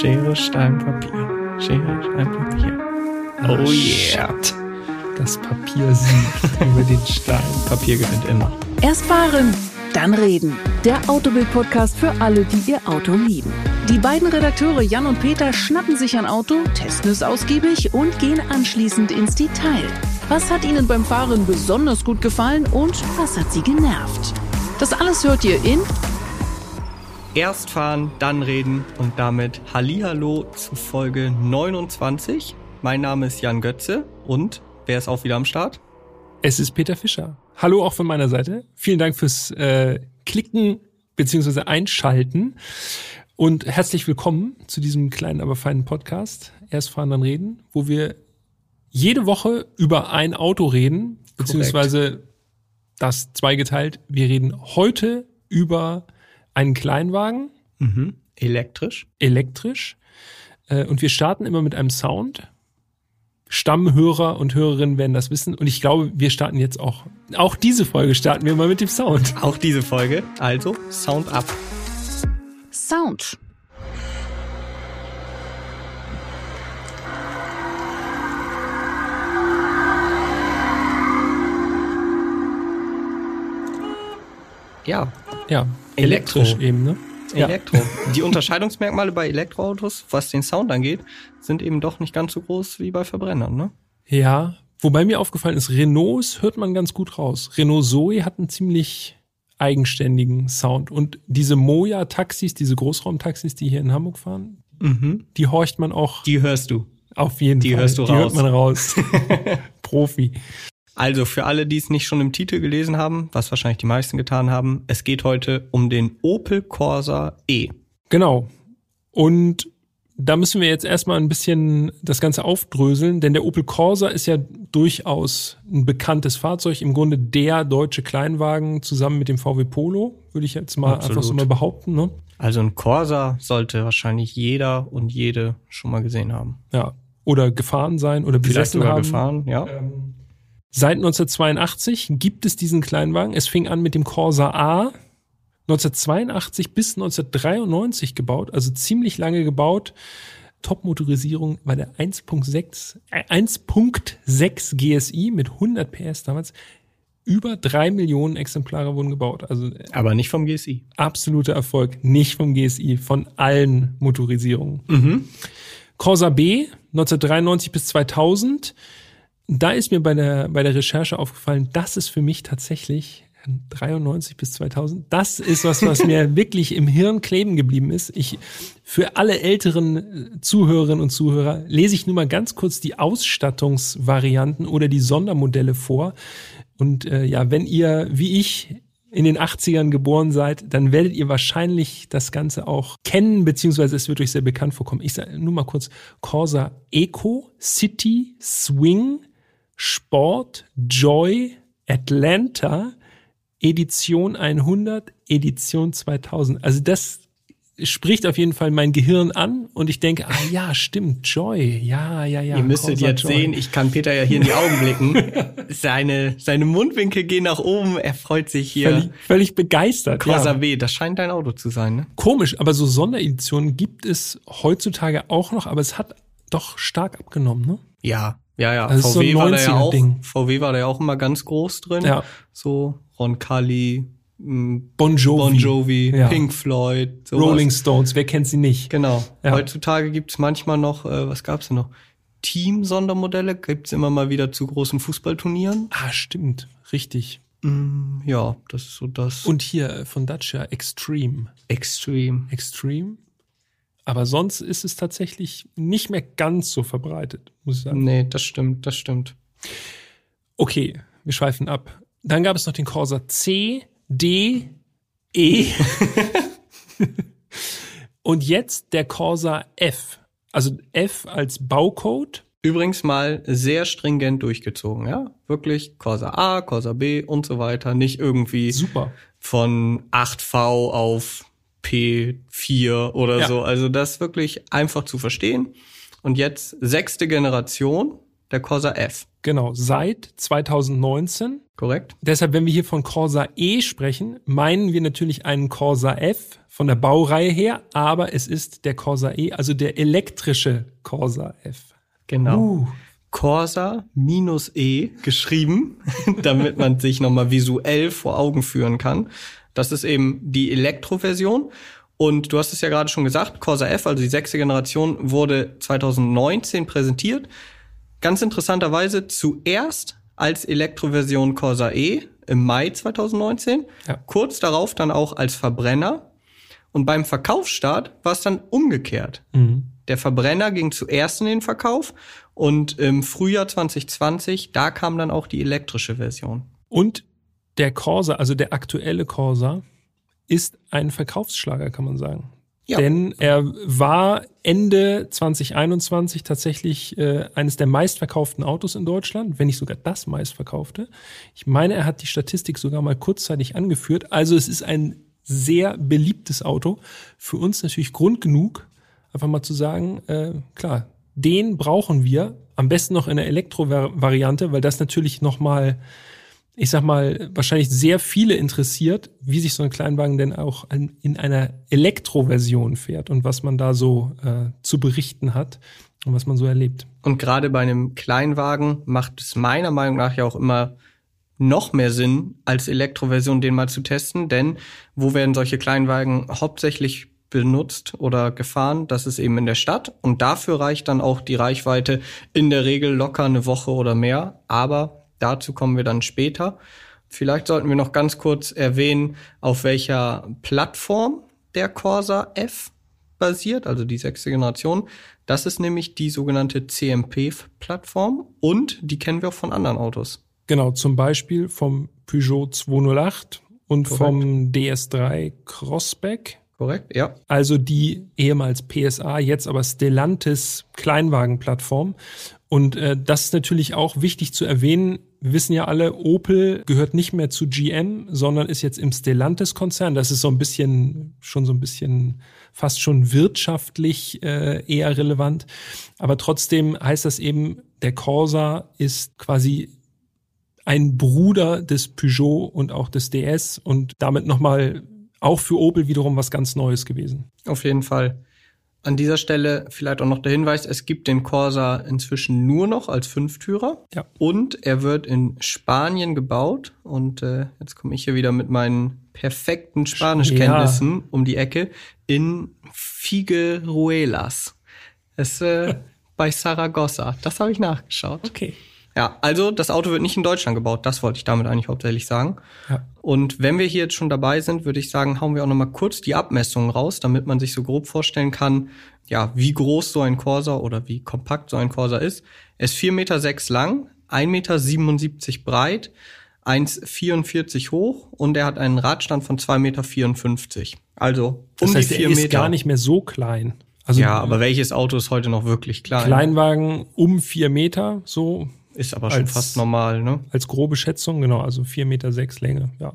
Schere, Stein, Papier. Schere, Stein, Papier. Oh, oh yeah. Shit. Das Papier siegt über den Stein. Papier gewinnt immer. Erst fahren, dann reden. Der Autobild-Podcast für alle, die ihr Auto lieben. Die beiden Redakteure Jan und Peter schnappen sich ein Auto, testen es ausgiebig und gehen anschließend ins Detail. Was hat ihnen beim Fahren besonders gut gefallen und was hat sie genervt? Das alles hört ihr in Erst fahren, dann reden und damit Hallihallo zu Folge 29. Mein Name ist Jan Götze und wer ist auch wieder am Start? Es ist Peter Fischer. Hallo auch von meiner Seite. Vielen Dank fürs äh, Klicken beziehungsweise Einschalten und herzlich willkommen zu diesem kleinen, aber feinen Podcast. Erst fahren, dann reden, wo wir jede Woche über ein Auto reden, beziehungsweise Korrekt. das zweigeteilt. Wir reden heute über einen Kleinwagen. Mhm. Elektrisch. Elektrisch. Äh, und wir starten immer mit einem Sound. Stammhörer und Hörerinnen werden das wissen. Und ich glaube, wir starten jetzt auch. Auch diese Folge starten wir mal mit dem Sound. Auch diese Folge. Also, Sound ab. Sound. Ja. Ja, elektrisch Elektro. eben, ne? Elektro. Ja. Die Unterscheidungsmerkmale bei Elektroautos, was den Sound angeht, sind eben doch nicht ganz so groß wie bei Verbrennern, ne? Ja, wobei mir aufgefallen ist, Renaults hört man ganz gut raus. Renault Zoe hat einen ziemlich eigenständigen Sound. Und diese Moja-Taxis, diese Großraumtaxis, die hier in Hamburg fahren, mhm. die horcht man auch. Die hörst du. Auf jeden die Fall. Hörst du die raus. hört man raus. Profi. Also für alle, die es nicht schon im Titel gelesen haben, was wahrscheinlich die meisten getan haben, es geht heute um den Opel Corsa E. Genau. Und da müssen wir jetzt erstmal ein bisschen das Ganze aufdröseln, denn der Opel Corsa ist ja durchaus ein bekanntes Fahrzeug, im Grunde der deutsche Kleinwagen zusammen mit dem VW Polo, würde ich jetzt mal Absolut. einfach so mal behaupten. Ne? Also ein Corsa sollte wahrscheinlich jeder und jede schon mal gesehen haben. Ja, oder gefahren sein oder besessen Vielleicht sogar haben. gefahren, ja. Ähm, Seit 1982 gibt es diesen Kleinwagen. Es fing an mit dem Corsa A, 1982 bis 1993 gebaut, also ziemlich lange gebaut. Top-Motorisierung war der 1.6 äh, 1.6 GSI mit 100 PS damals. Über drei Millionen Exemplare wurden gebaut. Also äh, aber nicht vom GSI. Absoluter Erfolg, nicht vom GSI, von allen Motorisierungen. Mhm. Corsa B 1993 bis 2000 da ist mir bei der, bei der Recherche aufgefallen, das ist für mich tatsächlich 93 bis 2000. Das ist was, was mir wirklich im Hirn kleben geblieben ist. Ich, für alle älteren äh, Zuhörerinnen und Zuhörer lese ich nur mal ganz kurz die Ausstattungsvarianten oder die Sondermodelle vor. Und äh, ja, wenn ihr, wie ich, in den 80ern geboren seid, dann werdet ihr wahrscheinlich das Ganze auch kennen, beziehungsweise es wird euch sehr bekannt vorkommen. Ich sage nur mal kurz Corsa Eco, City, Swing, Sport, Joy, Atlanta, Edition 100, Edition 2000. Also das spricht auf jeden Fall mein Gehirn an und ich denke, ah ja, stimmt, Joy, ja, ja, ja. Ihr müsstet jetzt Joy. sehen, ich kann Peter ja hier in die Augen blicken. seine, seine Mundwinkel gehen nach oben, er freut sich hier. Völlig, völlig begeistert. Corsa ja. Das scheint dein Auto zu sein, ne? Komisch, aber so Sondereditionen gibt es heutzutage auch noch, aber es hat doch stark abgenommen, ne? Ja, ja, ja. Das VW so war da ja auch, Ding. VW war da ja auch immer ganz groß drin. Ja. So Roncalli, mm, Bon Jovi, bon Jovi ja. Pink Floyd, sowas. Rolling Stones, wer kennt sie nicht? Genau. Ja. Heutzutage gibt's manchmal noch, äh, was gab's denn noch? Team-Sondermodelle gibt's immer mal wieder zu großen Fußballturnieren. Ah, stimmt. Richtig. Mm, ja, das ist so das. Und hier äh, von Dacia Extreme. Extreme. Extreme. Aber sonst ist es tatsächlich nicht mehr ganz so verbreitet, muss ich sagen. Nee, das stimmt, das stimmt. Okay, wir schweifen ab. Dann gab es noch den Corsa C, D, E. Und jetzt der Corsa F. Also F als Baucode. Übrigens mal sehr stringent durchgezogen, ja? Wirklich Corsa A, Corsa B und so weiter. Nicht irgendwie Super. von 8V auf P4 oder ja. so. Also das wirklich einfach zu verstehen. Und jetzt sechste Generation, der Corsa F. Genau, seit 2019 Korrekt. Deshalb, wenn wir hier von Corsa E sprechen, meinen wir natürlich einen Corsa F von der Baureihe her, aber es ist der Corsa E, also der elektrische Corsa F. Genau. Uh. Corsa minus E geschrieben, damit man sich nochmal visuell vor Augen führen kann. Das ist eben die Elektroversion. Und du hast es ja gerade schon gesagt, Corsa F, also die sechste Generation, wurde 2019 präsentiert. Ganz interessanterweise zuerst als Elektroversion Corsa E im Mai 2019, ja. kurz darauf dann auch als Verbrenner. Und beim Verkaufsstart war es dann umgekehrt. Mhm. Der Verbrenner ging zuerst in den Verkauf und im Frühjahr 2020, da kam dann auch die elektrische Version. Und der Corsa, also der aktuelle Corsa, ist ein Verkaufsschlager, kann man sagen. Ja. Denn er war Ende 2021 tatsächlich äh, eines der meistverkauften Autos in Deutschland, wenn nicht sogar das meistverkaufte. Ich meine, er hat die Statistik sogar mal kurzzeitig angeführt. Also es ist ein sehr beliebtes Auto. Für uns natürlich Grund genug, einfach mal zu sagen, äh, klar, den brauchen wir. Am besten noch in der Elektro-Variante, weil das natürlich nochmal mal ich sag mal, wahrscheinlich sehr viele interessiert, wie sich so ein Kleinwagen denn auch in einer Elektroversion fährt und was man da so äh, zu berichten hat und was man so erlebt. Und gerade bei einem Kleinwagen macht es meiner Meinung nach ja auch immer noch mehr Sinn, als Elektroversion den mal zu testen, denn wo werden solche Kleinwagen hauptsächlich benutzt oder gefahren? Das ist eben in der Stadt und dafür reicht dann auch die Reichweite in der Regel locker eine Woche oder mehr, aber Dazu kommen wir dann später. Vielleicht sollten wir noch ganz kurz erwähnen, auf welcher Plattform der Corsa F basiert, also die sechste Generation. Das ist nämlich die sogenannte CMP-Plattform und die kennen wir auch von anderen Autos. Genau, zum Beispiel vom Peugeot 208 und Korrekt. vom DS3 Crossback. Korrekt, ja. Also die ehemals PSA, jetzt aber Stellantis Kleinwagenplattform. Und äh, das ist natürlich auch wichtig zu erwähnen. Wir wissen ja alle, Opel gehört nicht mehr zu GM, sondern ist jetzt im Stellantis-Konzern. Das ist so ein bisschen, schon so ein bisschen fast schon wirtschaftlich äh, eher relevant. Aber trotzdem heißt das eben, der Corsa ist quasi ein Bruder des Peugeot und auch des DS und damit nochmal auch für Opel wiederum was ganz Neues gewesen. Auf jeden Fall. An dieser Stelle vielleicht auch noch der Hinweis, es gibt den Corsa inzwischen nur noch als Fünftürer. Ja. Und er wird in Spanien gebaut. Und äh, jetzt komme ich hier wieder mit meinen perfekten Spanischkenntnissen ja. um die Ecke in Figueruelas. Es äh, bei Saragossa. Das habe ich nachgeschaut. Okay. Ja, also das Auto wird nicht in Deutschland gebaut, das wollte ich damit eigentlich hauptsächlich sagen. Ja. Und wenn wir hier jetzt schon dabei sind, würde ich sagen, hauen wir auch nochmal kurz die Abmessungen raus, damit man sich so grob vorstellen kann, ja, wie groß so ein Corsa oder wie kompakt so ein Corsa ist. Er ist 4,6 Meter sechs lang, 1,77 Meter breit, 1,44 hoch und er hat einen Radstand von 2,54 Meter. Also um das heißt, die 4 er ist Meter. gar nicht mehr so klein. Also ja, aber welches Auto ist heute noch wirklich klein? Kleinwagen um vier Meter, so ist aber schon als, fast normal, ne? Als grobe Schätzung, genau, also vier Meter sechs Länge, ja.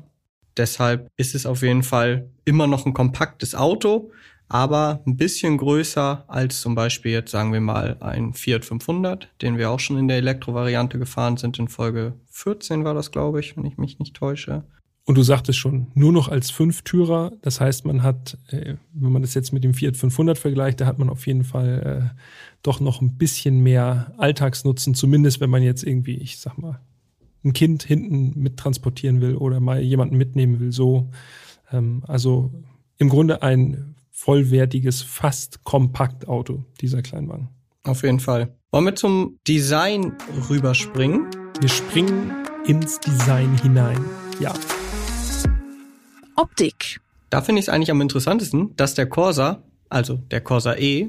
Deshalb ist es auf jeden Fall immer noch ein kompaktes Auto, aber ein bisschen größer als zum Beispiel jetzt sagen wir mal ein Fiat 500, den wir auch schon in der Elektrovariante gefahren sind. In Folge 14 war das, glaube ich, wenn ich mich nicht täusche. Und du sagtest schon, nur noch als Fünftürer. Das heißt, man hat, äh, wenn man das jetzt mit dem Fiat 500 vergleicht, da hat man auf jeden Fall äh, doch noch ein bisschen mehr Alltagsnutzen, zumindest wenn man jetzt irgendwie, ich sag mal, ein Kind hinten mittransportieren will oder mal jemanden mitnehmen will, so. Ähm, also im Grunde ein vollwertiges, fast Kompaktauto, dieser Kleinwagen. Auf jeden Fall. Wollen wir zum Design rüberspringen? Wir springen ins Design hinein. Ja. Optik. Da finde ich es eigentlich am interessantesten, dass der Corsa, also der Corsa E,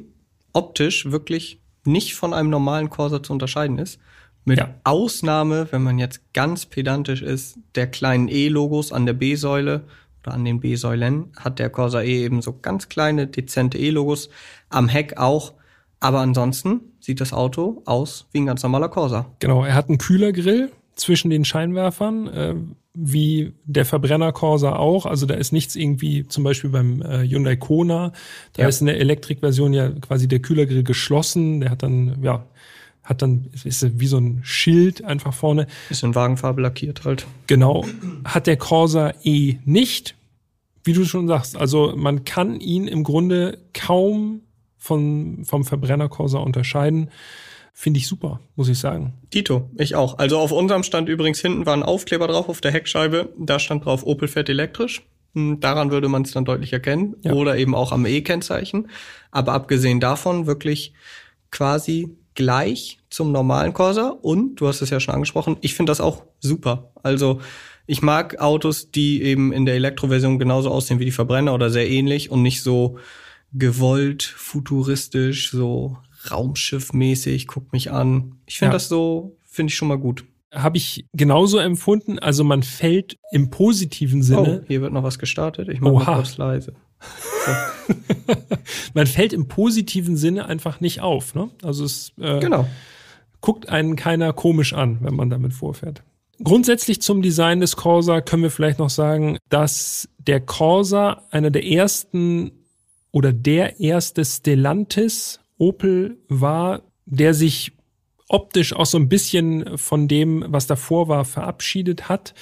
optisch wirklich nicht von einem normalen Corsa zu unterscheiden ist. Mit ja. Ausnahme, wenn man jetzt ganz pedantisch ist, der kleinen E-Logos an der B-Säule oder an den B-Säulen hat der Corsa E eben so ganz kleine, dezente E-Logos. Am Heck auch. Aber ansonsten sieht das Auto aus wie ein ganz normaler Corsa. Genau, er hat einen Kühlergrill zwischen den Scheinwerfern. Äh, wie der Verbrenner Corsa auch. Also da ist nichts irgendwie, zum Beispiel beim äh, Hyundai Kona, da ja. ist in der Elektrikversion ja quasi der Kühlergrill geschlossen. Der hat dann, ja, hat dann, ist wie so ein Schild einfach vorne. Ist in Wagenfarbe lackiert halt. Genau. Hat der Corsa E nicht. Wie du schon sagst, also man kann ihn im Grunde kaum von, vom Verbrenner Corsa unterscheiden. Finde ich super, muss ich sagen. Dito, ich auch. Also auf unserem stand übrigens hinten war ein Aufkleber drauf auf der Heckscheibe. Da stand drauf Opel fährt elektrisch. Hm, Daran würde man es dann deutlich erkennen. Ja. Oder eben auch am E-Kennzeichen. Aber abgesehen davon wirklich quasi gleich zum normalen Corsa. Und du hast es ja schon angesprochen, ich finde das auch super. Also ich mag Autos, die eben in der Elektroversion genauso aussehen wie die Verbrenner oder sehr ähnlich und nicht so gewollt, futuristisch, so Raumschiffmäßig, guck mich an. Ich finde Ja. das so, finde ich schon mal gut. Habe ich genauso empfunden. Also man fällt im positiven Sinne, Oh, hier wird noch was gestartet. Ich mache mal kurz leise. man fällt im positiven Sinne einfach nicht auf. Ne? Also es äh, Genau. guckt einen keiner komisch an, wenn man damit vorfährt. Grundsätzlich zum Design des Corsa können wir vielleicht noch sagen, dass der Corsa einer der ersten oder der erste Stellantis Opel war, der sich optisch auch so ein bisschen von dem, was davor war, verabschiedet hat.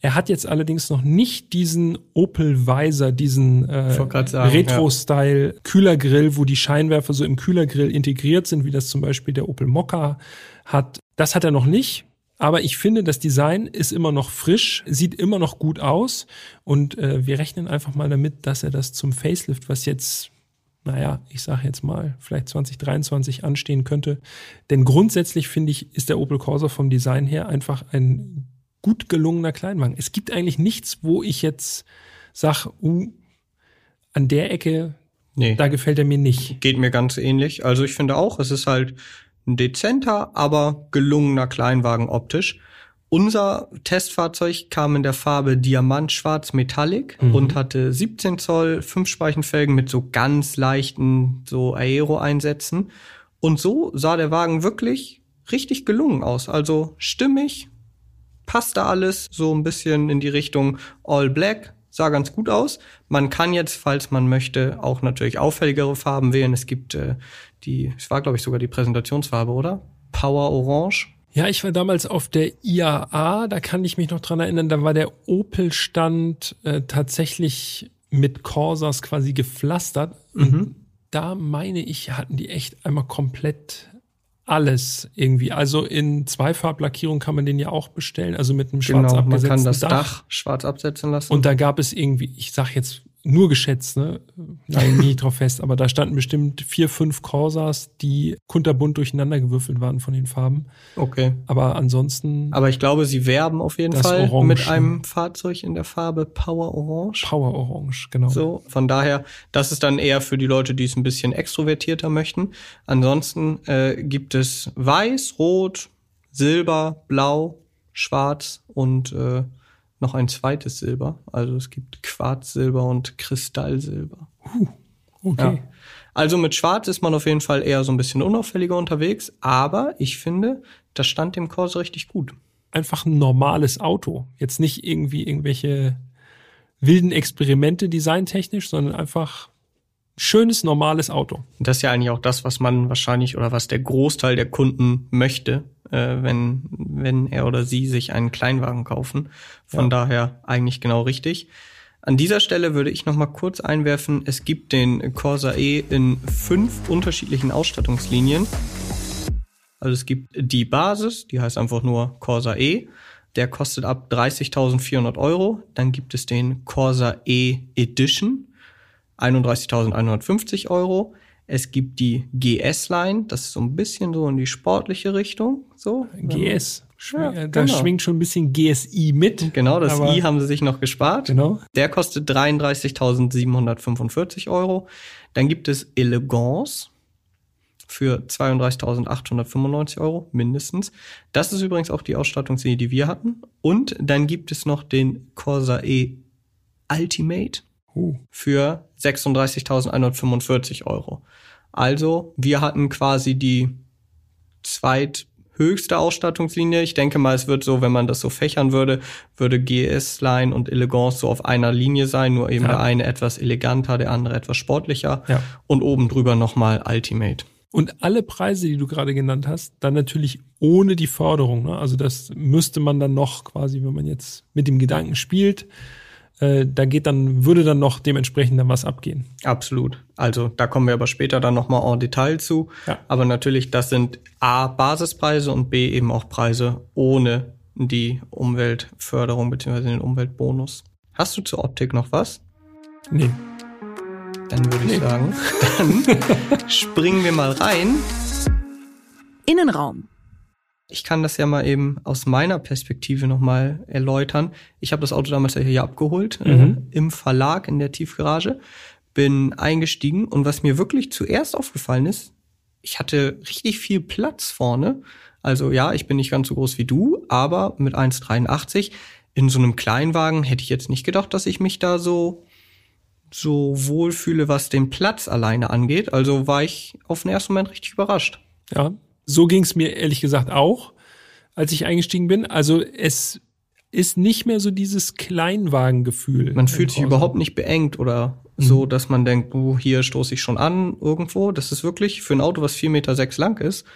Er hat jetzt allerdings noch nicht diesen Opel Weiser, diesen äh, Retro-Style Kühlergrill, wo die Scheinwerfer so im Kühlergrill integriert sind, wie das zum Beispiel der Opel Mokka hat. Das hat er noch nicht. Aber ich finde, das Design ist immer noch frisch, sieht immer noch gut aus und äh, wir rechnen einfach mal damit, dass er das zum Facelift, was jetzt, naja, ich sage jetzt mal, vielleicht 2023 anstehen könnte. Denn grundsätzlich finde ich, ist der Opel Corsa vom Design her einfach ein gut gelungener Kleinwagen. Es gibt eigentlich nichts, wo ich jetzt sage, uh, an der Ecke, Nee, da gefällt er mir nicht. geht mir ganz ähnlich. Also ich finde auch, es ist halt ein dezenter, aber gelungener Kleinwagen optisch. Unser Testfahrzeug kam in der Farbe Diamant Schwarz Metallic und hatte 17 Zoll Fünfspeichenfelgen mit so ganz leichten so Aero-Einsätzen. Und so sah der Wagen wirklich richtig gelungen aus. Also stimmig, passte alles so ein bisschen in die Richtung All Black, sah ganz gut aus. Man kann jetzt, falls man möchte, auch natürlich auffälligere Farben wählen. Es gibt äh, die, es war glaube ich sogar die Präsentationsfarbe, oder? Power Orange. Ja, ich war damals auf der IAA, da kann ich mich noch dran erinnern, da war der Opel-Stand äh, tatsächlich mit Corsas quasi gepflastert. Und da meine ich, hatten die echt einmal komplett alles irgendwie. Also in Zweifarblackierung kann man den ja auch bestellen, also mit einem schwarz Genau, man abgesetzten kann das Dach. Dach. schwarz absetzen lassen. Und da gab es irgendwie, ich sag jetzt nur geschätzt, ne? Nein, nie drauf fest, aber da standen bestimmt vier, fünf Corsas, die kunterbunt durcheinander gewürfelt waren von den Farben. okay. Aber ansonsten Aber ich glaube, sie werben auf jeden Fall Orange, mit ne? einem Fahrzeug in der Farbe Power Orange. Power Orange, genau. So, von daher, das ist dann eher für die Leute, die es ein bisschen extrovertierter möchten. Ansonsten äh, gibt es Weiß, Rot, Silber, Blau, Schwarz und äh, noch ein zweites Silber. Also es gibt Quarzsilber und Kristallsilber. Okay. Ja. Also mit Schwarz ist man auf jeden Fall eher so ein bisschen unauffälliger unterwegs, aber ich finde, das stand dem Corsa richtig gut. Einfach ein normales Auto. Jetzt nicht irgendwie irgendwelche wilden Experimente designtechnisch, sondern einfach schönes, normales Auto. Das ist ja eigentlich auch das, was man wahrscheinlich oder was der Großteil der Kunden möchte, äh, wenn, wenn er oder sie sich einen Kleinwagen kaufen. Von Ja. daher eigentlich genau richtig. An dieser Stelle würde ich noch mal kurz einwerfen, es gibt den Corsa E in fünf unterschiedlichen Ausstattungslinien. Also es gibt die Basis, die heißt einfach nur Corsa E. Der kostet ab 30.400 Euro. Dann gibt es den Corsa E Edition. 31.150 Euro. Es gibt die GS-Line, das ist so ein bisschen so in die sportliche Richtung. So. GS. Ja, äh, da genau. schwingt schon ein bisschen GSI mit. Genau, das I haben sie sich noch gespart. Genau. Der kostet 33.745 Euro. Dann gibt es Elegance für 32.895 Euro mindestens. Das ist übrigens auch die Ausstattungslinie, die wir hatten. Und dann gibt es noch den Corsa E Ultimate für 36.145 Euro. Also wir hatten quasi die zweithöchste Ausstattungslinie. Ich denke mal, es wird so, wenn man das so fächern würde, würde GS-Line und Elegance so auf einer Linie sein, nur eben Ja. der eine etwas eleganter, der andere etwas sportlicher Ja. und oben drüber nochmal Ultimate. Und alle Preise, die du gerade genannt hast, dann natürlich ohne die Förderung. Ne? Also das müsste man dann noch quasi, wenn man jetzt mit dem Gedanken spielt, äh, da geht dann, würde dann noch dementsprechend dann was abgehen. Absolut. Also da kommen wir aber später dann nochmal en Detail zu. Ja. Aber natürlich, das sind A, Basispreise und B, eben auch Preise ohne die Umweltförderung beziehungsweise den Umweltbonus. Hast du zur Optik noch was? Nee. Dann würde ich sagen, dann springen wir mal rein. Innenraum. Ich kann das ja mal eben aus meiner Perspektive nochmal erläutern. Ich habe das Auto damals ja hier abgeholt, äh, Mhm. im Verlag in der Tiefgarage, bin eingestiegen und was mir wirklich zuerst aufgefallen ist, ich hatte richtig viel Platz vorne. Also ja, ich bin nicht ganz so groß wie du, aber mit 1,83 in so einem Kleinwagen hätte ich jetzt nicht gedacht, dass ich mich da so so wohlfühle, was den Platz alleine angeht. Also war ich auf den ersten Moment richtig überrascht. Ja, so ging es mir ehrlich gesagt auch, als ich eingestiegen bin. Also es ist nicht mehr so dieses Kleinwagengefühl. Man fühlt sich überhaupt nicht beengt oder so, dass man denkt, oh, hier stoße ich schon an irgendwo. Das ist wirklich für ein Auto, was 4,6 Meter sechs lang ist,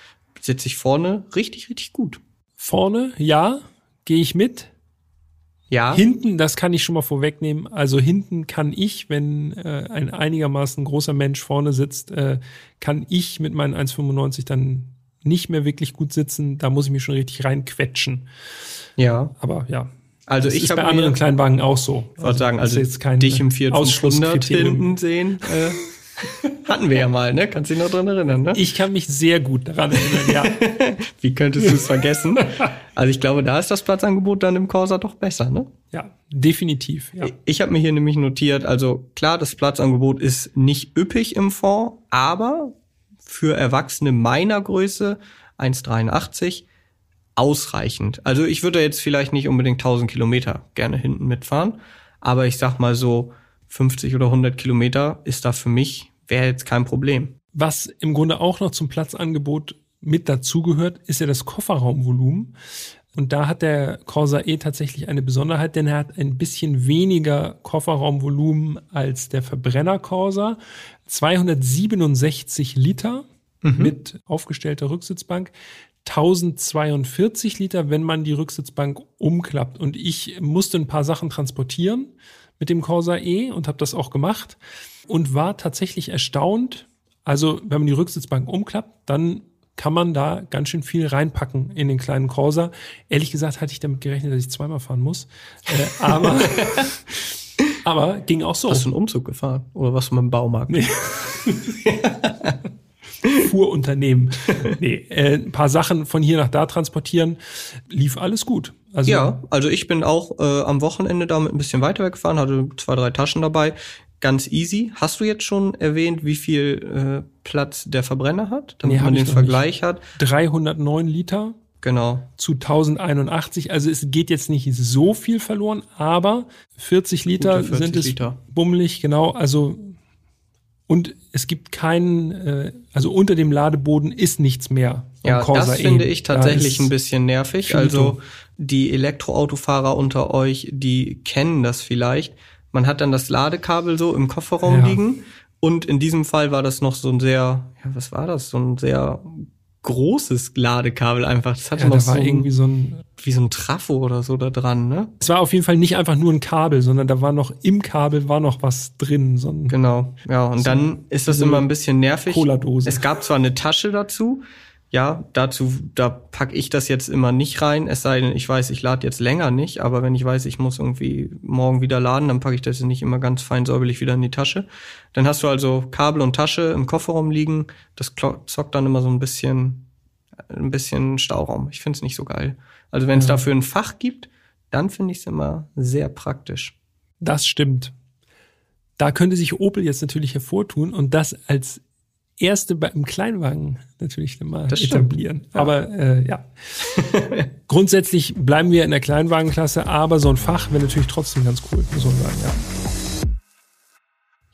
sitze ich vorne richtig, richtig gut. Vorne, ja, gehe ich mit. Ja, Hinten, das kann ich schon mal vorwegnehmen. Also hinten kann ich, wenn äh, ein einigermaßen großer Mensch vorne sitzt, äh, kann ich mit meinen 1,95 dann nicht mehr wirklich gut sitzen. Da muss ich mich schon richtig reinquetschen. ja. Aber ja. Also das ich ist habe bei anderen mir, Kleinwagen auch so. ich wollte sagen, also ist jetzt kein dich im Fiat 500 Ausschlusskriterium. hinten sehen, äh, hatten wir ja mal, ne? Kannst du dich noch dran erinnern, ne? Ich kann mich sehr gut daran erinnern, ja. Wie könntest du es vergessen? Also ich glaube, da ist das Platzangebot dann im Corsa doch besser, ne? Ja, definitiv. Ja. Ich habe mir hier nämlich notiert, also klar, das Platzangebot ist nicht üppig im Fond, aber für Erwachsene meiner Größe 1,83 ausreichend. Also ich würde jetzt vielleicht nicht unbedingt 1000 Kilometer gerne hinten mitfahren, aber ich sag mal so 50 oder 100 Kilometer ist da für mich, wäre jetzt kein Problem. Was im Grunde auch noch zum Platzangebot mit dazugehört, ist ja das Kofferraumvolumen. Und da hat der Corsa E tatsächlich eine Besonderheit, denn er hat ein bisschen weniger Kofferraumvolumen als der Verbrenner Corsa. 267 Liter mit aufgestellter Rücksitzbank. 1042 Liter, wenn man die Rücksitzbank umklappt. Und ich musste ein paar Sachen transportieren mit dem Corsa E und habe das auch gemacht und war tatsächlich erstaunt. Also, wenn man die Rücksitzbank umklappt, dann kann man da ganz schön viel reinpacken in den kleinen Corsa. Ehrlich gesagt hatte ich damit gerechnet, dass ich zweimal fahren muss. Äh, aber, aber ging auch so. Hast du einen Umzug gefahren oder was mit dem Baumarkt? Nee. Fuhrunternehmen. Nee, äh, ein paar Sachen von hier nach da transportieren, lief alles gut. Also Ja, also ich bin auch äh, am Wochenende damit ein bisschen weiter weggefahren, hatte zwei, drei Taschen dabei. Ganz easy. Hast du jetzt schon erwähnt, wie viel äh, Platz der Verbrenner hat, damit Nee, man den Vergleich hat? 309 Liter Genau. zu 1081. Also es geht jetzt nicht so viel verloren, aber 40 Liter Gute 40 sind es Liter. bummelig, genau. Also und es gibt keinen, äh, also unter dem Ladeboden ist nichts mehr. Ja, Corsa das E. finde ich tatsächlich ein bisschen nervig. Also die Elektroautofahrer unter euch, die kennen das vielleicht. Man hat dann das Ladekabel so im Kofferraum Ja. liegen und in diesem Fall war das noch so ein sehr, ja, was war das? So ein sehr großes Ladekabel einfach. Das hatte Ja, noch da so war ein, irgendwie so ein wie so ein Trafo oder so da dran, ne? Es war auf jeden Fall nicht einfach nur ein Kabel, sondern da war noch im Kabel war noch was drin, so ein Genau, ja. Und dann ist das so immer ein bisschen nervig. Cola-Dose. Es gab zwar eine Tasche dazu, ja, dazu, da pack ich das jetzt immer nicht rein, es sei denn, ich weiß, ich lade jetzt länger nicht, aber wenn ich weiß, ich muss irgendwie morgen wieder laden, dann packe ich das nicht immer ganz fein säuberlich wieder in die Tasche. Dann hast du also Kabel und Tasche im Kofferraum liegen, das zockt dann immer so ein bisschen, ein bisschen Stauraum. Ich finde es nicht so geil. Also wenn es Ja. dafür ein Fach gibt, dann finde ich es immer sehr praktisch. Das stimmt. Da könnte sich Opel jetzt natürlich hervortun und das als erste bei einem Kleinwagen natürlich mal etablieren. Aber äh, ja. Grundsätzlich bleiben wir in der Kleinwagenklasse, aber so ein Fach wäre natürlich trotzdem ganz cool, muss man sagen, ja.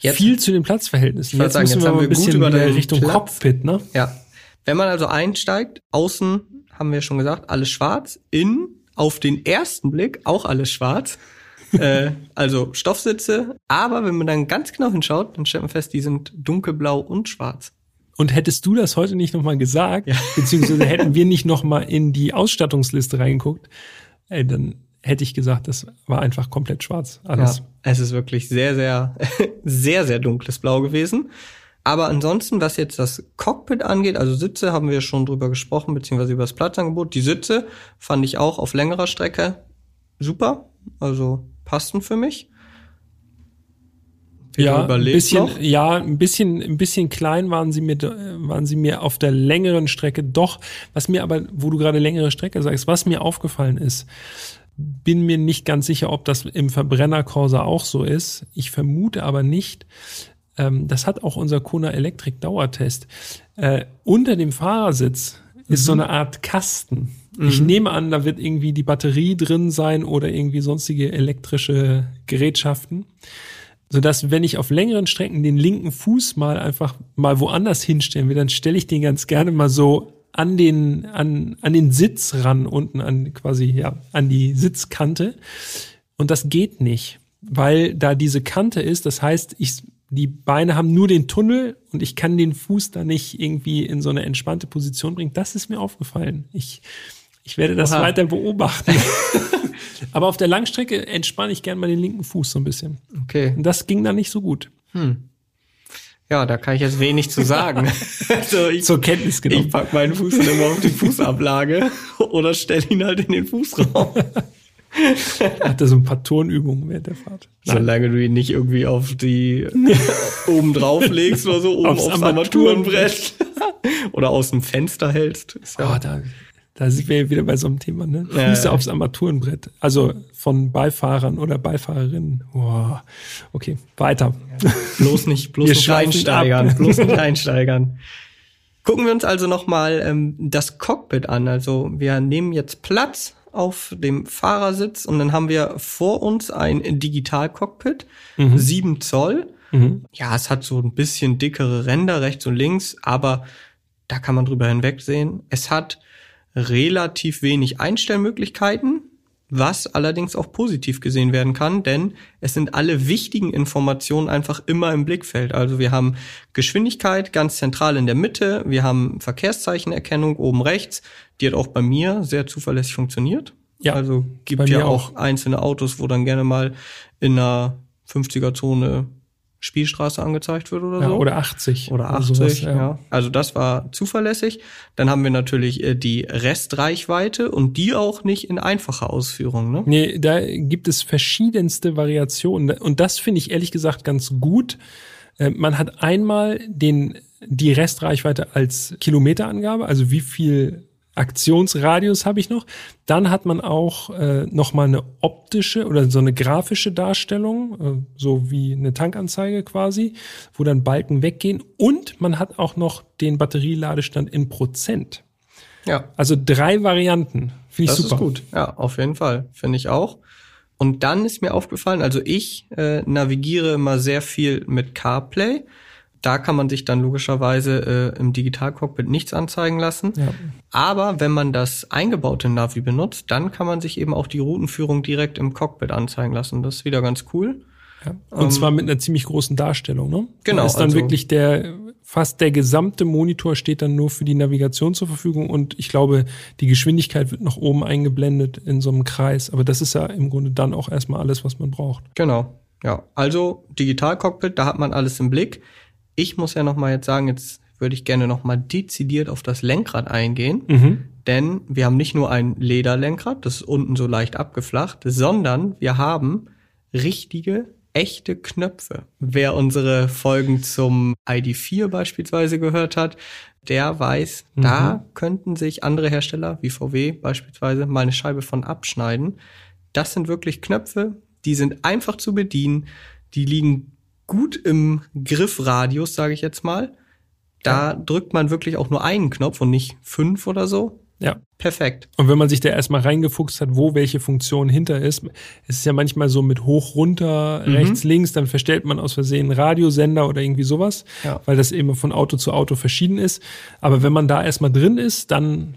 Jetzt- Viel zu den Platzverhältnissen. Jetzt sagen, müssen jetzt wir haben mal ein wir gut bisschen über Richtung Platz- Cockpit, ne? Ja. Wenn man also einsteigt, außen haben wir schon gesagt, alles schwarz, innen auf den ersten Blick auch alles schwarz. äh, also Stoffsitze, aber wenn man dann ganz genau hinschaut, dann stellt man fest, die sind dunkelblau und schwarz. Und hättest du das heute nicht nochmal gesagt, ja. beziehungsweise hätten wir nicht nochmal in die Ausstattungsliste reingeguckt, ey, dann hätte ich gesagt, das war einfach komplett schwarz. Alles. Ja, es ist wirklich sehr, sehr, sehr, sehr dunkles Blau gewesen. Aber ansonsten, was jetzt das Cockpit angeht, also Sitze haben wir schon drüber gesprochen, beziehungsweise über das Platzangebot. Die Sitze fand ich auch auf längerer Strecke super, also passten für mich. Ja, ein bisschen, noch? ja, ein bisschen, ein bisschen klein waren sie mir, waren sie mir auf der längeren Strecke doch. Was mir aber, wo du gerade längere Strecke sagst, was mir aufgefallen ist, bin mir nicht ganz sicher, ob das im Verbrenner Corsa auch so ist. Ich vermute aber nicht. Ähm, das hat auch unser Kona Elektrik Dauertest. Äh, unter dem Fahrersitz ist so mhm. eine Art Kasten. Mhm. Ich nehme an, da wird irgendwie die Batterie drin sein oder irgendwie sonstige elektrische Gerätschaften. Sodass, wenn ich auf längeren Strecken den linken Fuß mal einfach mal woanders hinstellen will, dann stelle ich den ganz gerne mal so an den, an, an den Sitz ran, unten an quasi, ja, an die Sitzkante. Und das geht nicht, weil da diese Kante ist. Das heißt, ich, die Beine haben nur den Tunnel und ich kann den Fuß da nicht irgendwie in so eine entspannte Position bringen. Das ist mir aufgefallen. Ich, ich werde das Oha. weiter beobachten. Aber auf der Langstrecke entspanne ich gern mal den linken Fuß so ein bisschen. Okay. Und das ging dann nicht so gut. Hm. Ja, da kann ich jetzt wenig zu sagen. also ich, Zur Kenntnis genommen. Ich pack meinen Fuß dann immer auf die Fußablage oder stelle ihn halt in den Fußraum. Hat er so ein paar Turnübungen während der Fahrt. Solange du ihn nicht irgendwie auf die oben drauf legst oder so, oben aufs, aufs Armaturenbrett oder aus dem Fenster hältst. Ja. Oh, da, da sind wir wieder bei so einem Thema, ne? Füße ja. aufs Armaturenbrett. Also von Beifahrern oder Beifahrerinnen. Oh, okay, weiter. Ja. Bloß nicht, bloß nicht einsteigern. Bloß nicht einsteigern. Gucken wir uns also nochmal ähm, das Cockpit an. Also wir nehmen jetzt Platz auf dem Fahrersitz und dann haben wir vor uns ein Digital-Cockpit, mhm. 7 Zoll. Mhm. Ja, es hat so ein bisschen dickere Ränder rechts und links, aber da kann man drüber hinwegsehen. Es hat relativ wenig Einstellmöglichkeiten, was allerdings auch positiv gesehen werden kann, denn es sind alle wichtigen Informationen einfach immer im Blickfeld. Also wir haben Geschwindigkeit ganz zentral in der Mitte, wir haben Verkehrszeichenerkennung oben rechts, die hat auch bei mir sehr zuverlässig funktioniert. Ja, also gibt ja auch, auch einzelne Autos, wo dann gerne mal in einer 50er Zone Spielstraße angezeigt wird oder ja, so. Oder 80. Oder 80, sowas, ja. ja. Also das war zuverlässig. Dann haben wir natürlich äh, die Restreichweite und die auch nicht in einfacher Ausführung. Ne? Nee, da gibt es verschiedenste Variationen. Und das finde ich ehrlich gesagt ganz gut. Äh, man hat einmal den, die Restreichweite als Kilometerangabe, also wie viel Aktionsradius habe ich noch. Dann hat man auch äh, noch mal eine optische oder so eine grafische Darstellung, äh, so wie eine Tankanzeige quasi, wo dann Balken weggehen. Und man hat auch noch den Batterieladestand in Prozent. Ja. Also drei Varianten. Finde ich das super. Das ist gut. Ja, auf jeden Fall. Finde ich auch. Und dann ist mir aufgefallen, also ich äh, navigiere immer sehr viel mit CarPlay da kann man sich dann logischerweise äh, im Digitalcockpit nichts anzeigen lassen. Ja. Aber wenn man das eingebaute Navi benutzt, dann kann man sich eben auch die Routenführung direkt im Cockpit anzeigen lassen. Das ist wieder ganz cool. Ja. Und ähm, zwar mit einer ziemlich großen Darstellung, ne? Genau. Da ist dann also, wirklich der, fast der gesamte Monitor steht dann nur für die Navigation zur Verfügung und ich glaube, die Geschwindigkeit wird nach oben eingeblendet in so einem Kreis. Aber das ist ja im Grunde dann auch erstmal alles, was man braucht. Genau. Ja. Also Digitalcockpit, da hat man alles im Blick. Ich muss ja noch mal jetzt sagen, jetzt würde ich gerne noch mal dezidiert auf das Lenkrad eingehen, mhm. denn wir haben nicht nur ein Lederlenkrad, das ist unten so leicht abgeflacht, sondern wir haben richtige echte Knöpfe. Wer unsere Folgen zum ID4 beispielsweise gehört hat, der weiß, mhm. da könnten sich andere Hersteller wie VW beispielsweise mal eine Scheibe von abschneiden. Das sind wirklich Knöpfe, die sind einfach zu bedienen, die liegen gut im Griffradius, sage ich jetzt mal. Da ja. drückt man wirklich auch nur einen Knopf und nicht fünf oder so. Ja. Perfekt. Und wenn man sich da erstmal reingefuchst hat, wo welche Funktion hinter ist, es ist ja manchmal so mit hoch, runter, mhm. rechts, links, dann verstellt man aus Versehen Radiosender oder irgendwie sowas, ja. weil das eben von Auto zu Auto verschieden ist. Aber wenn man da erstmal drin ist, dann,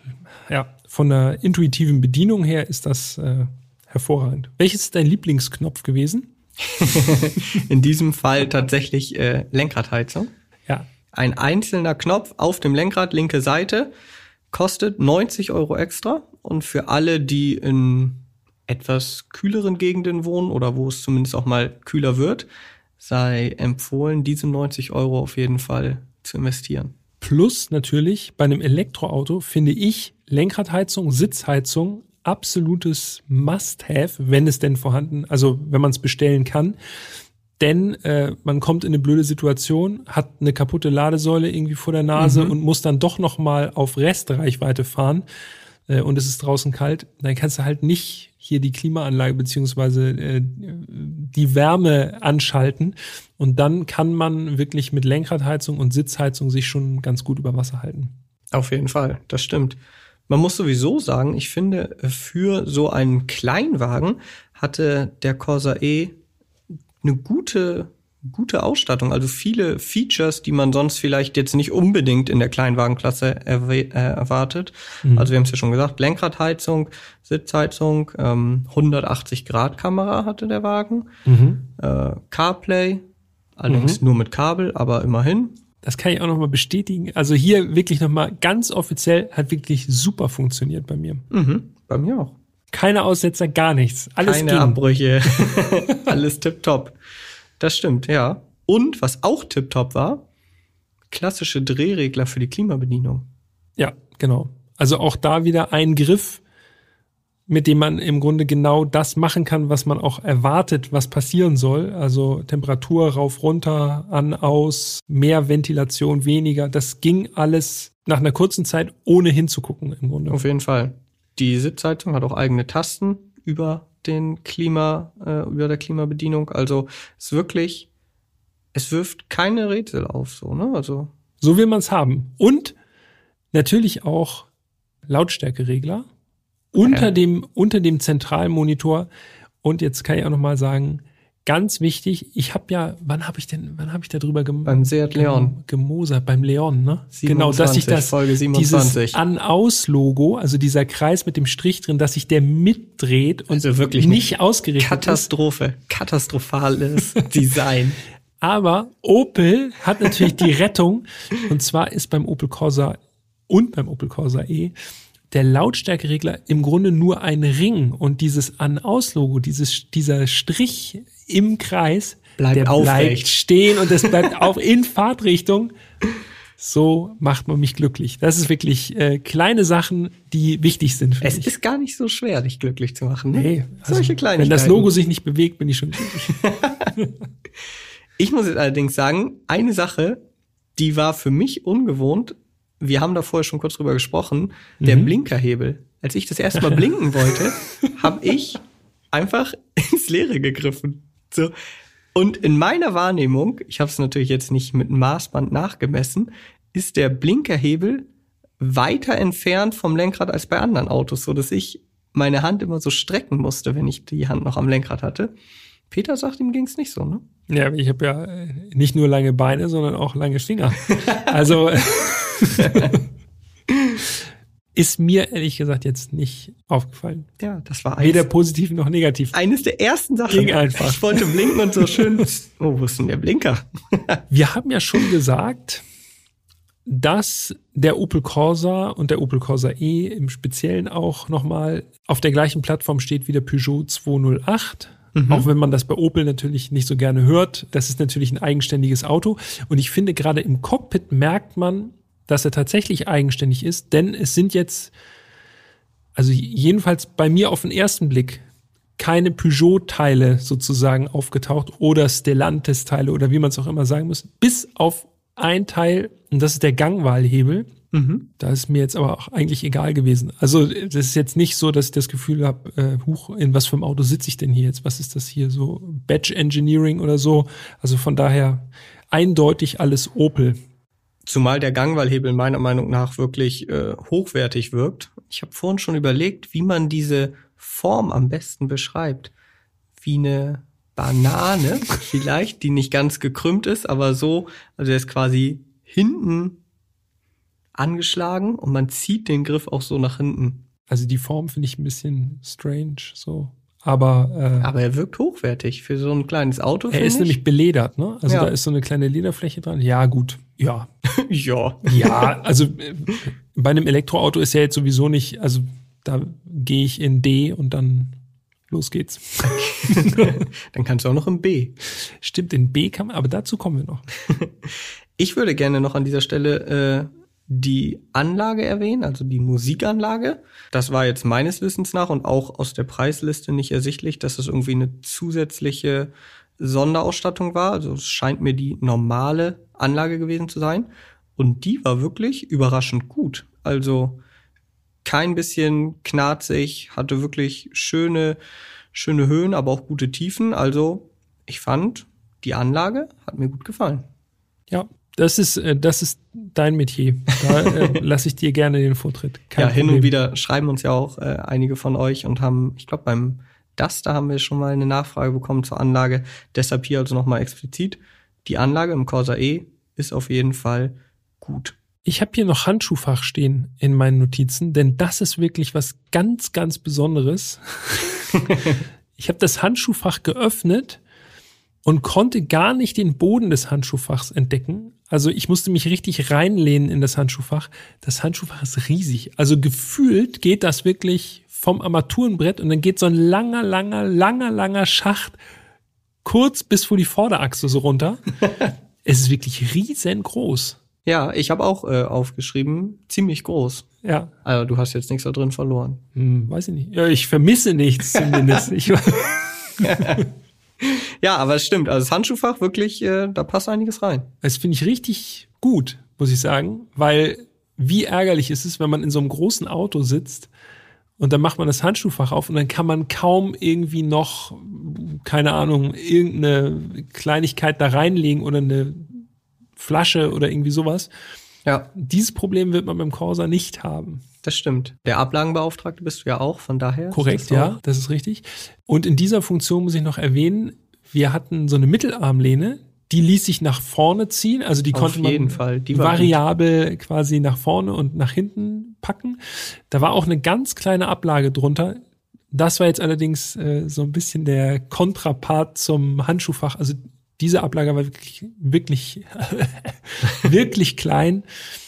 ja, von der intuitiven Bedienung her ist das äh, hervorragend. Welches ist dein Lieblingsknopf gewesen? In diesem Fall tatsächlich äh, Lenkradheizung. Ja. Ein einzelner Knopf auf dem Lenkrad, linke Seite, kostet 90 Euro extra. Und für alle, die in etwas kühleren Gegenden wohnen oder wo es zumindest auch mal kühler wird, sei empfohlen, diese 90 Euro auf jeden Fall zu investieren. Plus natürlich bei einem Elektroauto finde ich Lenkradheizung, Sitzheizung absolutes Must-have, wenn es denn vorhanden, also wenn man es bestellen kann. Denn äh, man kommt in eine blöde Situation, hat eine kaputte Ladesäule irgendwie vor der Nase mhm. und muss dann doch noch mal auf Restreichweite fahren äh, und es ist draußen kalt. Dann kannst du halt nicht hier die Klimaanlage beziehungsweise äh, die Wärme anschalten und dann kann man wirklich mit Lenkradheizung und Sitzheizung sich schon ganz gut über Wasser halten. Auf jeden Fall, das stimmt. Man muss sowieso sagen, ich finde, für so einen Kleinwagen hatte der Corsa E eine gute, gute Ausstattung. Also viele Features, die man sonst vielleicht jetzt nicht unbedingt in der Kleinwagenklasse äh, erwartet. Mhm. Also wir haben es ja schon gesagt, Lenkradheizung, Sitzheizung, ähm, 180 Grad Kamera hatte der Wagen, mhm. äh, CarPlay, allerdings mhm. nur mit Kabel, aber immerhin. Das kann ich auch nochmal bestätigen. Also hier wirklich nochmal ganz offiziell hat wirklich super funktioniert bei mir. Mhm, bei mir auch. Keine Aussetzer, gar nichts. Alles Keine ging. Abbrüche. Alles tipptopp. Das stimmt, ja. Und was auch tipptopp war, klassische Drehregler für die Klimabedienung. Ja, genau. Also auch da wieder ein Griff, mit dem man im Grunde genau das machen kann, was man auch erwartet, was passieren soll. Also Temperatur rauf, runter, an, aus, mehr Ventilation, weniger. Das ging alles nach einer kurzen Zeit ohne hinzugucken im Grunde. Auf jeden Fall. Die Sitzheizung hat auch eigene Tasten über den Klima, äh, über der Klimabedienung. Also es ist wirklich, es wirft keine Rätsel auf, so, ne? Also. So will man es haben. Und natürlich auch Lautstärkeregler unter ja. dem, unter dem Zentralmonitor. Und jetzt kann ich auch noch mal sagen, ganz wichtig, ich habe ja, wann habe ich denn, wann habe ich darüber gem beim Seat Leon gemosert, beim Leon, ne? 27, genau, dass ich das Folge 27. dieses An-Aus-Logo, also dieser Kreis mit dem Strich drin, dass sich der mitdreht und also wirklich nicht ausgerichtet Katastrophe, ist. katastrophales Design. Aber Opel hat natürlich die Rettung und zwar ist beim Opel Corsa und beim Opel Corsa E der Lautstärkeregler im Grunde nur ein Ring und dieses An-Aus-Logo, dieses, dieser Strich im Kreis, bleibt der aufrecht. bleibt stehen und es bleibt auch in Fahrtrichtung. So macht man mich glücklich. Das ist wirklich äh, kleine Sachen, die wichtig sind für es mich. Es ist gar nicht so schwer, dich glücklich zu machen. Ne? Nee, also, solche Kleinigkeiten. Wenn das Logo sich nicht bewegt, bin ich schon glücklich. ich muss jetzt allerdings sagen, eine Sache, die war für mich ungewohnt, wir haben da vorher schon kurz drüber gesprochen, der mhm. Blinkerhebel. Als ich das erste Mal blinken wollte, habe ich einfach ins Leere gegriffen. So. Und in meiner Wahrnehmung, ich habe es natürlich jetzt nicht mit Maßband nachgemessen, ist der Blinkerhebel weiter entfernt vom Lenkrad als bei anderen Autos, so dass ich meine Hand immer so strecken musste, wenn ich die Hand noch am Lenkrad hatte. Peter sagt, ihm ging's nicht so, ne? Ja, ich habe ja äh, nicht nur lange Beine, sondern auch lange Finger. Also ist mir ehrlich gesagt jetzt nicht aufgefallen. Ja, das war eins, weder positiv noch negativ. Eines der ersten Sachen. Ging einfach. Ich wollte blinken und so schön. Oh, wo ist denn der Blinker? Wir haben ja schon gesagt, dass der Opel Corsa und der Opel Corsa E im Speziellen auch nochmal auf der gleichen Plattform steht wie der Peugeot 208. Mhm. Auch wenn man das bei Opel natürlich nicht so gerne hört. Das ist natürlich ein eigenständiges Auto. Und ich finde, gerade im Cockpit merkt man, dass er tatsächlich eigenständig ist, denn es sind jetzt, also jedenfalls bei mir auf den ersten Blick, keine Peugeot-Teile sozusagen aufgetaucht oder Stellantis-Teile oder wie man es auch immer sagen muss, bis auf ein Teil, und das ist der Gangwahlhebel. Mhm. Da ist mir jetzt aber auch eigentlich egal gewesen. Also das ist jetzt nicht so, dass ich das Gefühl habe, äh, huch, in was für einem Auto sitze ich denn hier jetzt? Was ist das hier so? Badge Engineering oder so? Also von daher eindeutig alles Opel. Zumal der Gangwallhebel meiner Meinung nach wirklich äh, hochwertig wirkt. Ich habe vorhin schon überlegt, wie man diese Form am besten beschreibt. Wie eine Banane vielleicht, die nicht ganz gekrümmt ist, aber so, also der ist quasi hinten angeschlagen und man zieht den Griff auch so nach hinten. Also die Form finde ich ein bisschen strange, so. Aber, äh, Aber er wirkt hochwertig für so ein kleines Auto. er ist ich. nämlich beledert, ne? Also Ja. da ist so eine kleine Lederfläche dran. Ja, gut. Ja. ja. Ja, also äh, bei einem Elektroauto ist ja jetzt sowieso nicht, also da gehe ich in D und dann los geht's. Dann kannst du auch noch im B. Stimmt, in B kann man, aber dazu kommen wir noch. Ich würde gerne noch an dieser Stelle äh, die Anlage erwähnen, also die Musikanlage. Das war jetzt meines Wissens nach und auch aus der Preisliste nicht ersichtlich, dass es irgendwie eine zusätzliche Sonderausstattung war. Also es scheint mir die normale Anlage gewesen zu sein. Und die war wirklich überraschend gut. Also kein bisschen knarzig, hatte wirklich schöne, schöne Höhen, aber auch gute Tiefen. Also ich fand, die Anlage hat mir gut gefallen. Ja, das ist, äh, das ist dein Metier. Da äh, lasse ich dir gerne den Vortritt. Kein ja, hin Problem. und wieder schreiben uns ja auch äh, einige von euch und haben, ich glaube, beim Duster haben wir schon mal eine Nachfrage bekommen zur Anlage. Deshalb hier also nochmal explizit. Die Anlage im Corsa E ist auf jeden Fall gut. Ich habe hier noch Handschuhfach stehen in meinen Notizen, denn das ist wirklich was ganz, ganz Besonderes. ich habe das Handschuhfach geöffnet und konnte gar nicht den Boden des Handschuhfachs entdecken. Also ich musste mich richtig reinlehnen in das Handschuhfach. Das Handschuhfach ist riesig. Also gefühlt geht das wirklich vom Armaturenbrett und dann geht so ein langer, langer, langer, langer Schacht kurz bis vor die Vorderachse so runter. es ist wirklich riesengroß. Ja, ich habe auch äh, aufgeschrieben, ziemlich groß. Ja, Also du hast jetzt nichts da drin verloren. hm, weiß ich nicht. Ja, ich vermisse nichts zumindest. Ich, Ja, aber es stimmt. Also das Handschuhfach wirklich, äh, da passt einiges rein. das finde ich richtig gut, muss ich sagen, weil wie ärgerlich ist es, wenn man in so einem großen Auto sitzt und dann macht man das Handschuhfach auf und dann kann man kaum irgendwie noch, keine Ahnung, irgendeine Kleinigkeit da reinlegen oder eine Flasche oder irgendwie sowas. Ja, Dieses Problem wird man beim Corsa nicht haben. Das stimmt. Der Ablagenbeauftragte bist du ja auch, von daher. Korrekt, das ja, das ist richtig. Und in dieser Funktion muss ich noch erwähnen, wir hatten so eine Mittelarmlehne, die ließ sich nach vorne ziehen, also die Auf konnte man Fall, die variabel quasi nach vorne und nach hinten packen. Da war auch eine ganz kleine Ablage drunter. Das war jetzt allerdings äh, so ein bisschen der Kontrapart zum Handschuhfach. Also diese Ablage war wirklich, wirklich, wirklich klein,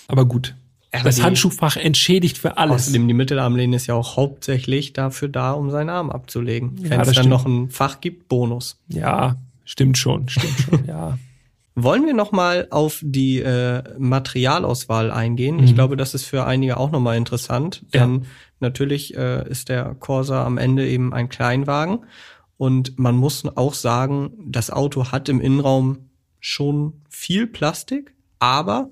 aber gut. Aber das Handschuhfach entschädigt für alles. Außerdem, die Mittelarmlehne ist ja auch hauptsächlich dafür da, um seinen Arm abzulegen. Ja, Wenn es dann stimmt. noch ein Fach gibt, Bonus. Ja, stimmt schon, stimmt schon, ja. Wollen wir nochmal auf die äh, Materialauswahl eingehen? Mhm. Ich glaube, das ist für einige auch nochmal interessant, Ja. denn natürlich äh, ist der Corsa am Ende eben ein Kleinwagen und man muss auch sagen, das Auto hat im Innenraum schon viel Plastik, aber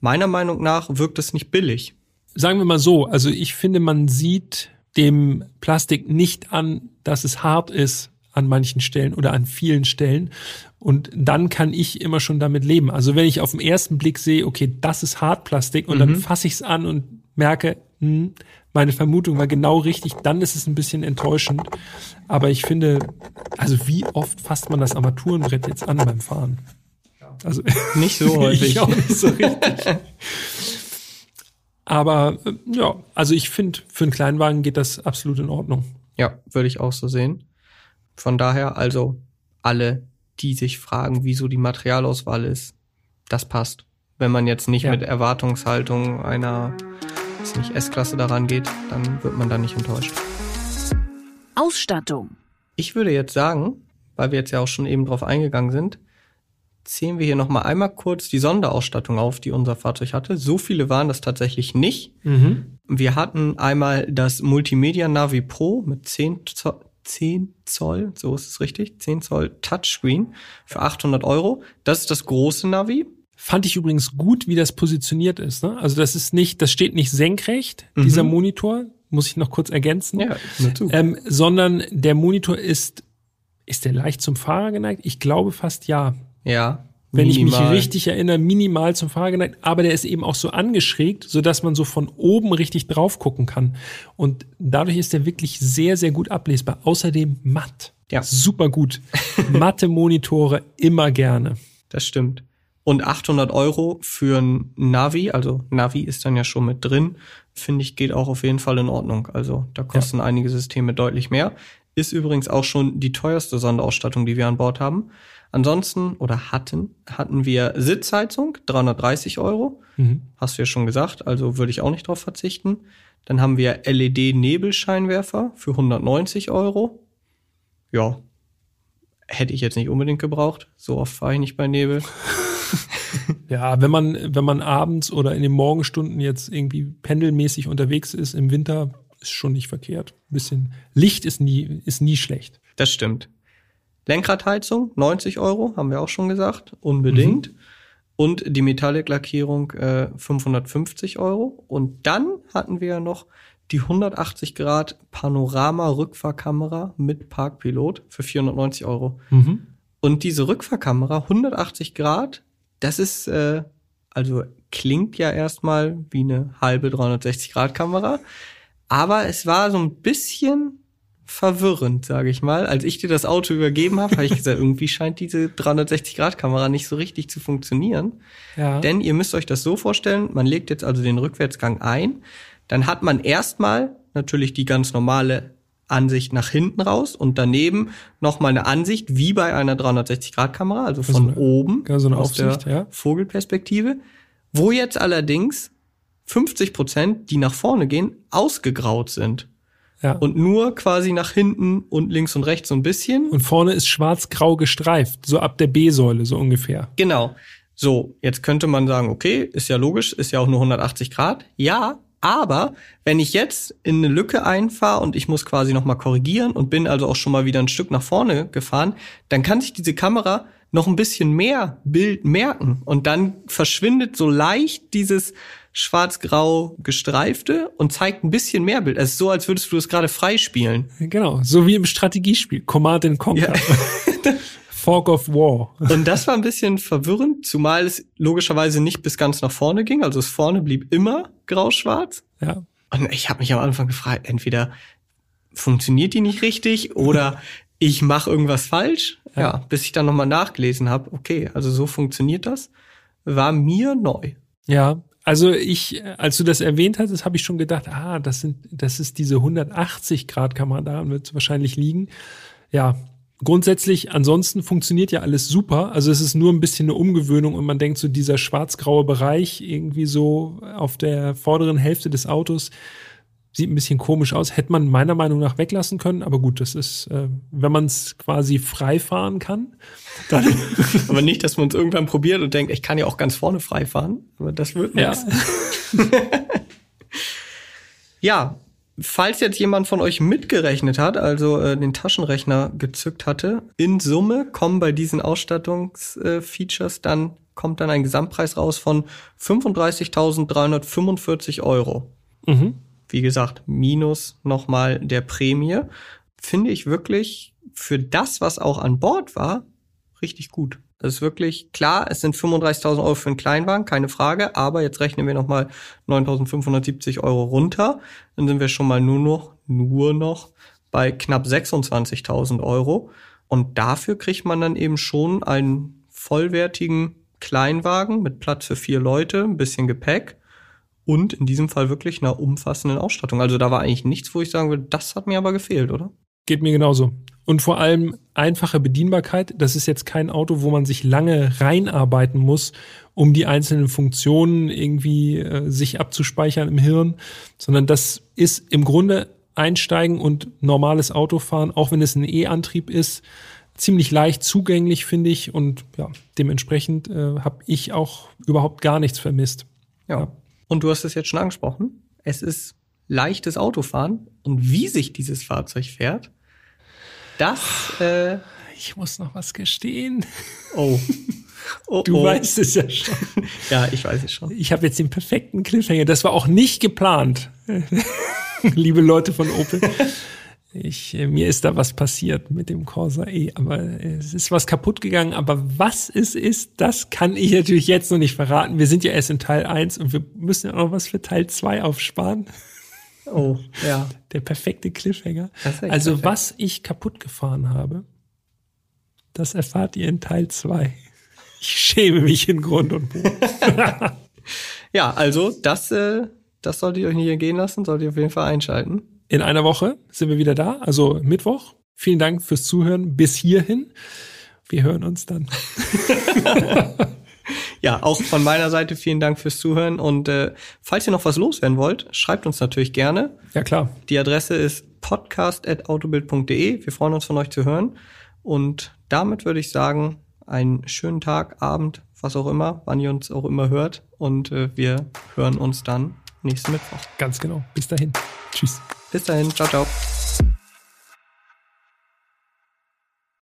meiner Meinung nach wirkt es nicht billig. Sagen wir mal so, also ich finde, man sieht dem Plastik nicht an, dass es hart ist an manchen Stellen oder an vielen Stellen. Und dann kann ich immer schon damit leben. Also wenn ich auf den ersten Blick sehe, okay, das ist Hartplastik und dann fasse ich es an und merke, hm, meine Vermutung war genau richtig, dann ist es ein bisschen enttäuschend. Aber ich finde, also wie oft fasst man das Armaturenbrett jetzt an beim Fahren? Also Nicht so häufig. ich auch nicht so richtig. Aber äh, ja, also ich finde, für einen Kleinwagen geht das absolut in Ordnung. Ja, würde ich auch so sehen. Von daher also alle, die sich fragen, wieso die Materialauswahl ist, das passt. Wenn man jetzt nicht Ja. mit Erwartungshaltung einer weiß nicht S-Klasse daran geht, dann wird man da nicht enttäuscht. Ausstattung. Ich würde jetzt sagen, weil wir jetzt ja auch schon eben drauf eingegangen sind, zählen wir hier noch mal einmal kurz die Sonderausstattung auf, die unser Fahrzeug hatte. So viele waren das tatsächlich nicht. Wir hatten einmal das Multimedia Navi Pro mit 10 Zoll, 10 Zoll, so ist es richtig, 10 Zoll Touchscreen für 800 Euro. Das ist das große Navi. Fand ich übrigens gut, wie das positioniert ist. Ne? Also das ist nicht, das steht nicht senkrecht, dieser Monitor, muss ich noch kurz ergänzen. Ja. Ähm, sondern der Monitor ist, ist der leicht zum Fahrer geneigt? Ich glaube fast ja. Ja. Wenn ich minimal. mich richtig erinnere, minimal zum Fahrer geneigt, aber der ist eben auch so angeschrägt, so dass man so von oben richtig drauf gucken kann. Und dadurch ist der wirklich sehr, sehr gut ablesbar. Außerdem matt. Ja. Super gut. Matte Monitore immer gerne. Das stimmt. Und 800 Euro für ein Navi, also Navi ist dann ja schon mit drin, finde ich, geht auch auf jeden Fall in Ordnung. Also da kosten einige Systeme deutlich mehr. Ist übrigens auch schon die teuerste Sonderausstattung, die wir an Bord haben. Ansonsten oder hatten, hatten wir Sitzheizung, 330 Euro. Mhm. Hast du ja schon gesagt, also würde ich auch nicht drauf verzichten. Dann haben wir LED-Nebelscheinwerfer für 190 Euro. Ja, hätte ich jetzt nicht unbedingt gebraucht. So oft fahre ich nicht bei Nebel. Ja, wenn man, wenn man abends oder in den Morgenstunden jetzt irgendwie pendelmäßig unterwegs ist im Winter, ist schon nicht verkehrt. Ein bisschen Licht ist nie, ist nie schlecht. Das stimmt. Lenkradheizung, 90 Euro, haben wir auch schon gesagt, unbedingt. Und die Metallic-Lackierung äh, 550 Euro. Und dann hatten wir ja noch die 180 Grad Panorama-Rückfahrkamera mit Parkpilot für 490 Euro. Und diese Rückfahrkamera, 180 Grad, das ist, äh, also klingt ja erstmal wie eine halbe 360-Grad-Kamera. Aber es war so ein bisschen verwirrend, sage ich mal. Als ich dir das Auto übergeben habe, habe ich gesagt, irgendwie scheint diese 360-Grad-Kamera nicht so richtig zu funktionieren. Ja. Denn ihr müsst euch das so vorstellen, man legt jetzt also den Rückwärtsgang ein, dann hat man erstmal natürlich die ganz normale Ansicht nach hinten raus und daneben nochmal eine Ansicht wie bei einer 360-Grad-Kamera, also von eine- oben genau, so eine aus Aufsicht, der ja. Vogelperspektive, wo jetzt allerdings 50 Prozent, die nach vorne gehen, ausgegraut sind ja. und nur quasi nach hinten und links und rechts so ein bisschen. Und vorne ist schwarz-grau gestreift, so ab der B-Säule, so ungefähr. Genau. So, jetzt könnte man sagen, okay, ist ja logisch, ist ja auch nur 180 Grad. Ja, aber wenn ich jetzt in eine Lücke einfahre und ich muss quasi nochmal korrigieren und bin also auch schon mal wieder ein Stück nach vorne gefahren, dann kann sich diese Kamera noch ein bisschen mehr Bild merken und dann verschwindet so leicht dieses schwarz-grau gestreifte und zeigt ein bisschen mehr Bild. Es ist so, als würdest du es gerade freispielen. Genau, so wie im Strategiespiel, Command and Conquer. Fork of War. Und das war ein bisschen verwirrend, zumal es logischerweise nicht bis ganz nach vorne ging. Also es vorne blieb immer grau-schwarz. Ja. Und ich habe mich am Anfang gefragt, entweder funktioniert die nicht richtig oder ich mache irgendwas falsch. Ja, bis ich dann nochmal nachgelesen habe, okay, also so funktioniert das, war mir neu. Ja, also ich, als du das erwähnt hattest, habe ich schon gedacht, ah, das sind, das ist diese 180 Grad Kamera, daran wird es wahrscheinlich liegen. Ja, grundsätzlich, ansonsten funktioniert ja alles super. Also es ist nur ein bisschen eine Umgewöhnung und man denkt so, dieser schwarz-graue Bereich irgendwie so auf der vorderen Hälfte des Autos sieht ein bisschen komisch aus. Hätte man meiner Meinung nach weglassen können, aber gut, das ist, äh, wenn man es quasi frei fahren kann, dann Aber nicht, dass man es irgendwann probiert und denkt, ich kann ja auch ganz vorne frei fahren. Aber das wird ja. nichts. Ja, falls jetzt jemand von euch mitgerechnet hat, also äh, den Taschenrechner gezückt hatte, in Summe kommen bei diesen Ausstattungsfeatures dann kommt dann ein Gesamtpreis raus von 35.345 Euro. Mhm. Wie gesagt, minus nochmal der Prämie. Finde ich wirklich für das, was auch an Bord war, richtig gut. Das ist wirklich klar, es sind 35.000 Euro für einen Kleinwagen, keine Frage, aber jetzt rechnen wir nochmal 9.570 Euro runter. Dann sind wir schon mal nur noch, nur noch bei knapp 26.000 Euro. Und dafür kriegt man dann eben schon einen vollwertigen Kleinwagen mit Platz für vier Leute, ein bisschen Gepäck und in diesem Fall wirklich einer umfassenden Ausstattung. Also da war eigentlich nichts, wo ich sagen würde, das hat mir aber gefehlt, oder? Geht mir genauso. Und vor allem einfache Bedienbarkeit. Das ist jetzt kein Auto, wo man sich lange reinarbeiten muss, um die einzelnen Funktionen irgendwie äh, sich abzuspeichern im Hirn, sondern das ist im Grunde einsteigen und normales Autofahren, auch wenn es ein E-Antrieb ist, ziemlich leicht zugänglich, finde ich. Und ja, dementsprechend äh, habe ich auch überhaupt gar nichts vermisst. Ja. Und du hast es jetzt schon angesprochen. Es ist leichtes Autofahren und wie sich dieses Fahrzeug fährt, das, äh, Ich muss noch was gestehen. oh. oh Du oh. weißt es ja schon. Ja, ich weiß es schon. Ich habe jetzt den perfekten Cliffhanger. Das war auch nicht geplant, liebe Leute von Opel. Ich, äh, mir ist da was passiert mit dem Corsa E, aber äh, es ist was kaputt gegangen. Aber was es ist, das kann ich natürlich jetzt noch nicht verraten. Wir sind ja erst in Teil 1 und wir müssen ja auch noch was für Teil 2 aufsparen. Oh, ja. Der perfekte Cliffhanger. Also perfekt. was ich kaputt gefahren habe, das erfahrt ihr in Teil 2. Ich schäme mich in Grund und Boden. Ja, also das, äh, das solltet ihr euch nicht entgehen lassen, solltet ihr auf jeden Fall einschalten. In einer Woche sind wir wieder da, also Mittwoch. Vielen Dank fürs Zuhören bis hierhin. Wir hören uns dann. Ja, auch von meiner Seite vielen Dank fürs Zuhören. Und äh, falls ihr noch was loswerden wollt, schreibt uns natürlich gerne. Ja, klar. Die Adresse ist podcast.autobild.de. Wir freuen uns von euch zu hören. Und damit würde ich sagen, einen schönen Tag, Abend, was auch immer, wann ihr uns auch immer hört. Und äh, wir hören uns dann nächsten Mittwoch. Ganz genau. Bis dahin. Tschüss. Bis dahin. Ciao, ciao.